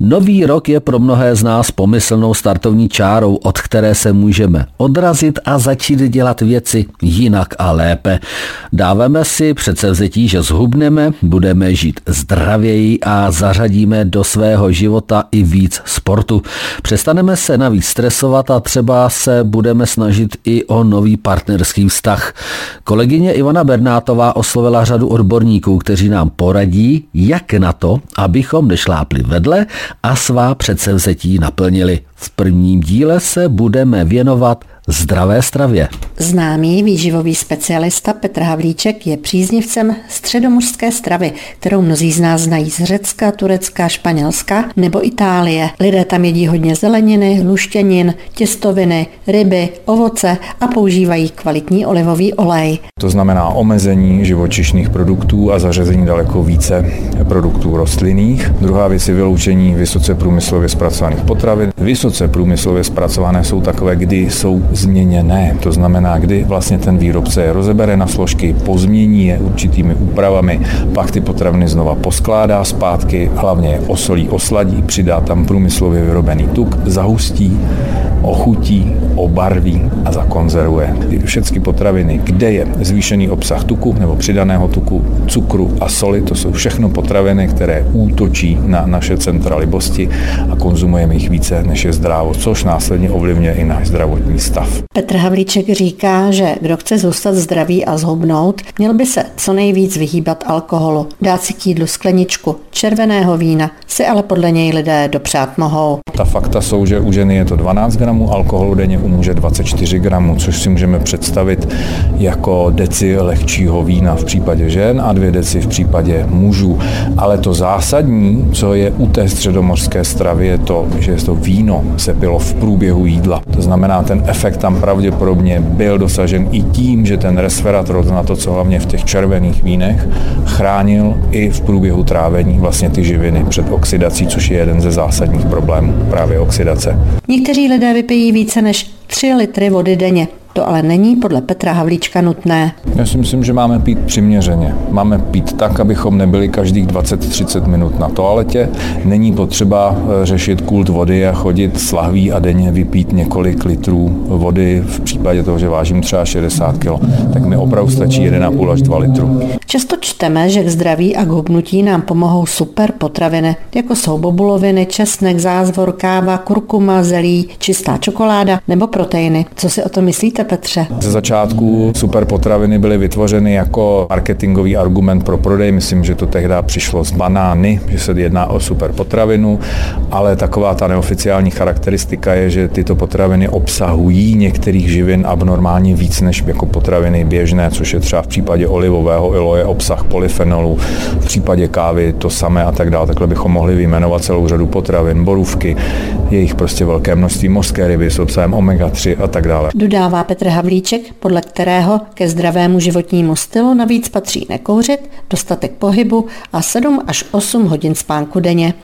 Nový rok je pro mnohé z nás pomyslnou startovní čárou, od které se můžeme odrazit a začít dělat věci jinak a lépe. Dáváme si předsevzetí, že zhubneme, budeme žít zdravěji a zařadíme do svého života i víc sportu. Přestaneme se navíc stresovat a třeba se budeme snažit i o nový partnerský vztah. Kolegyně Ivana Bernátová oslovila řadu odborníků, kteří nám poradí, jak na to, abychom nešlápli vedle a svá předsevzetí naplnili. V prvním díle se budeme věnovat zdravé stravě. Známý výživový specialista Petr Havlíček je příznivcem středomořské stravy, kterou mnozí z nás znají z Řecka, Turecka, Španělska nebo Itálie. Lidé tam jedí hodně zeleniny, luštěnin, těstoviny, ryby, ovoce a používají kvalitní olivový olej. To znamená omezení živočišných produktů a zařazení daleko více produktů rostlinných. Druhá věc je vyloučení vysoce průmyslově zpracovaných potravin. Vysoce průmyslově zpracované jsou takové, kdy jsou změněné. To znamená, kdy vlastně ten výrobce je rozebere na složky, pozmění je určitými úpravami, pak ty potraviny znova poskládá zpátky, hlavně je osolí, osladí, přidá tam průmyslově vyrobený tuk, zahustí, ochutí, obarví a zakonzervuje. Všechny potraviny, kde je zvýšený obsah tuku nebo přidaného tuku, cukru a soli, to jsou všechno potraviny, které útočí na naše centra libosti a konzumujeme jich více, než je zdrávo, což následně ovlivňuje i náš zdravotní stav. Petr Havlíček říká, že kdo chce zůstat zdravý a zhubnout, měl by se co nejvíc vyhýbat alkoholu, dát si k jídlu skleničku červeného vína, si ale podle něj lidé dopřát mohou. Ta fakta jsou, že u ženy je to 12 gramů alkoholu denně, u muže 24 gramů, což si můžeme představit jako deci lehčího vína v případě žen a dvě deci v případě mužů. Ale to zásadní, co je u té středomořské stravy, je to, že to víno se pilo v průběhu jídla. To znamená, ten efekt tam pravděpodobně byl dosažen i tím, že ten resveratrol, na to, co hlavně v těch červených vínech, chránil i v průběhu trávení vlastně ty živiny před oxidací, což je jeden ze zásadních problémů právě oxidace. Někteří lidé vypijí více než 3 litry vody denně. To ale není podle Petra Havlíčka nutné. Já si myslím, že máme pít přiměřeně. Máme pít tak, abychom nebyli každých 20-30 minut na toaletě. Není potřeba eh, řešit kult vody a chodit s lahví a denně vypít několik litrů vody v případě toho, že vážím třeba 60 kg. Tak mi opravdu stačí 1,5 až 2 litru. Často čteme, že k zdraví a k hubnutí nám pomohou super potraviny, jako jsou bobuloviny, česnek, zázvor, káva, kurkuma, zelí, čistá čokoláda nebo proteiny. Co si o to myslíte, Petře? Ze začátku super potraviny byly vytvořeny jako marketingový argument pro prodej. Myslím, že to tehdy přišlo z banány, že se jedná o super potravinu, ale taková ta neoficiální charakteristika je, že tyto potraviny obsahují některých živin abnormálně víc než jako potraviny běžné, což je třeba v případě olivového oleje obsah polyfenolu, v případě kávy to samé a tak dále. Takhle bychom mohli vyjmenovat celou řadu potravin, borůvky, jejich prostě velké množství mořské ryby s obsahem omega-3 a tak dále. Dodává Petr Havlíček, podle kterého ke zdravému životnímu stylu navíc patří nekouřit, dostatek pohybu a 7 až 8 hodin spánku denně.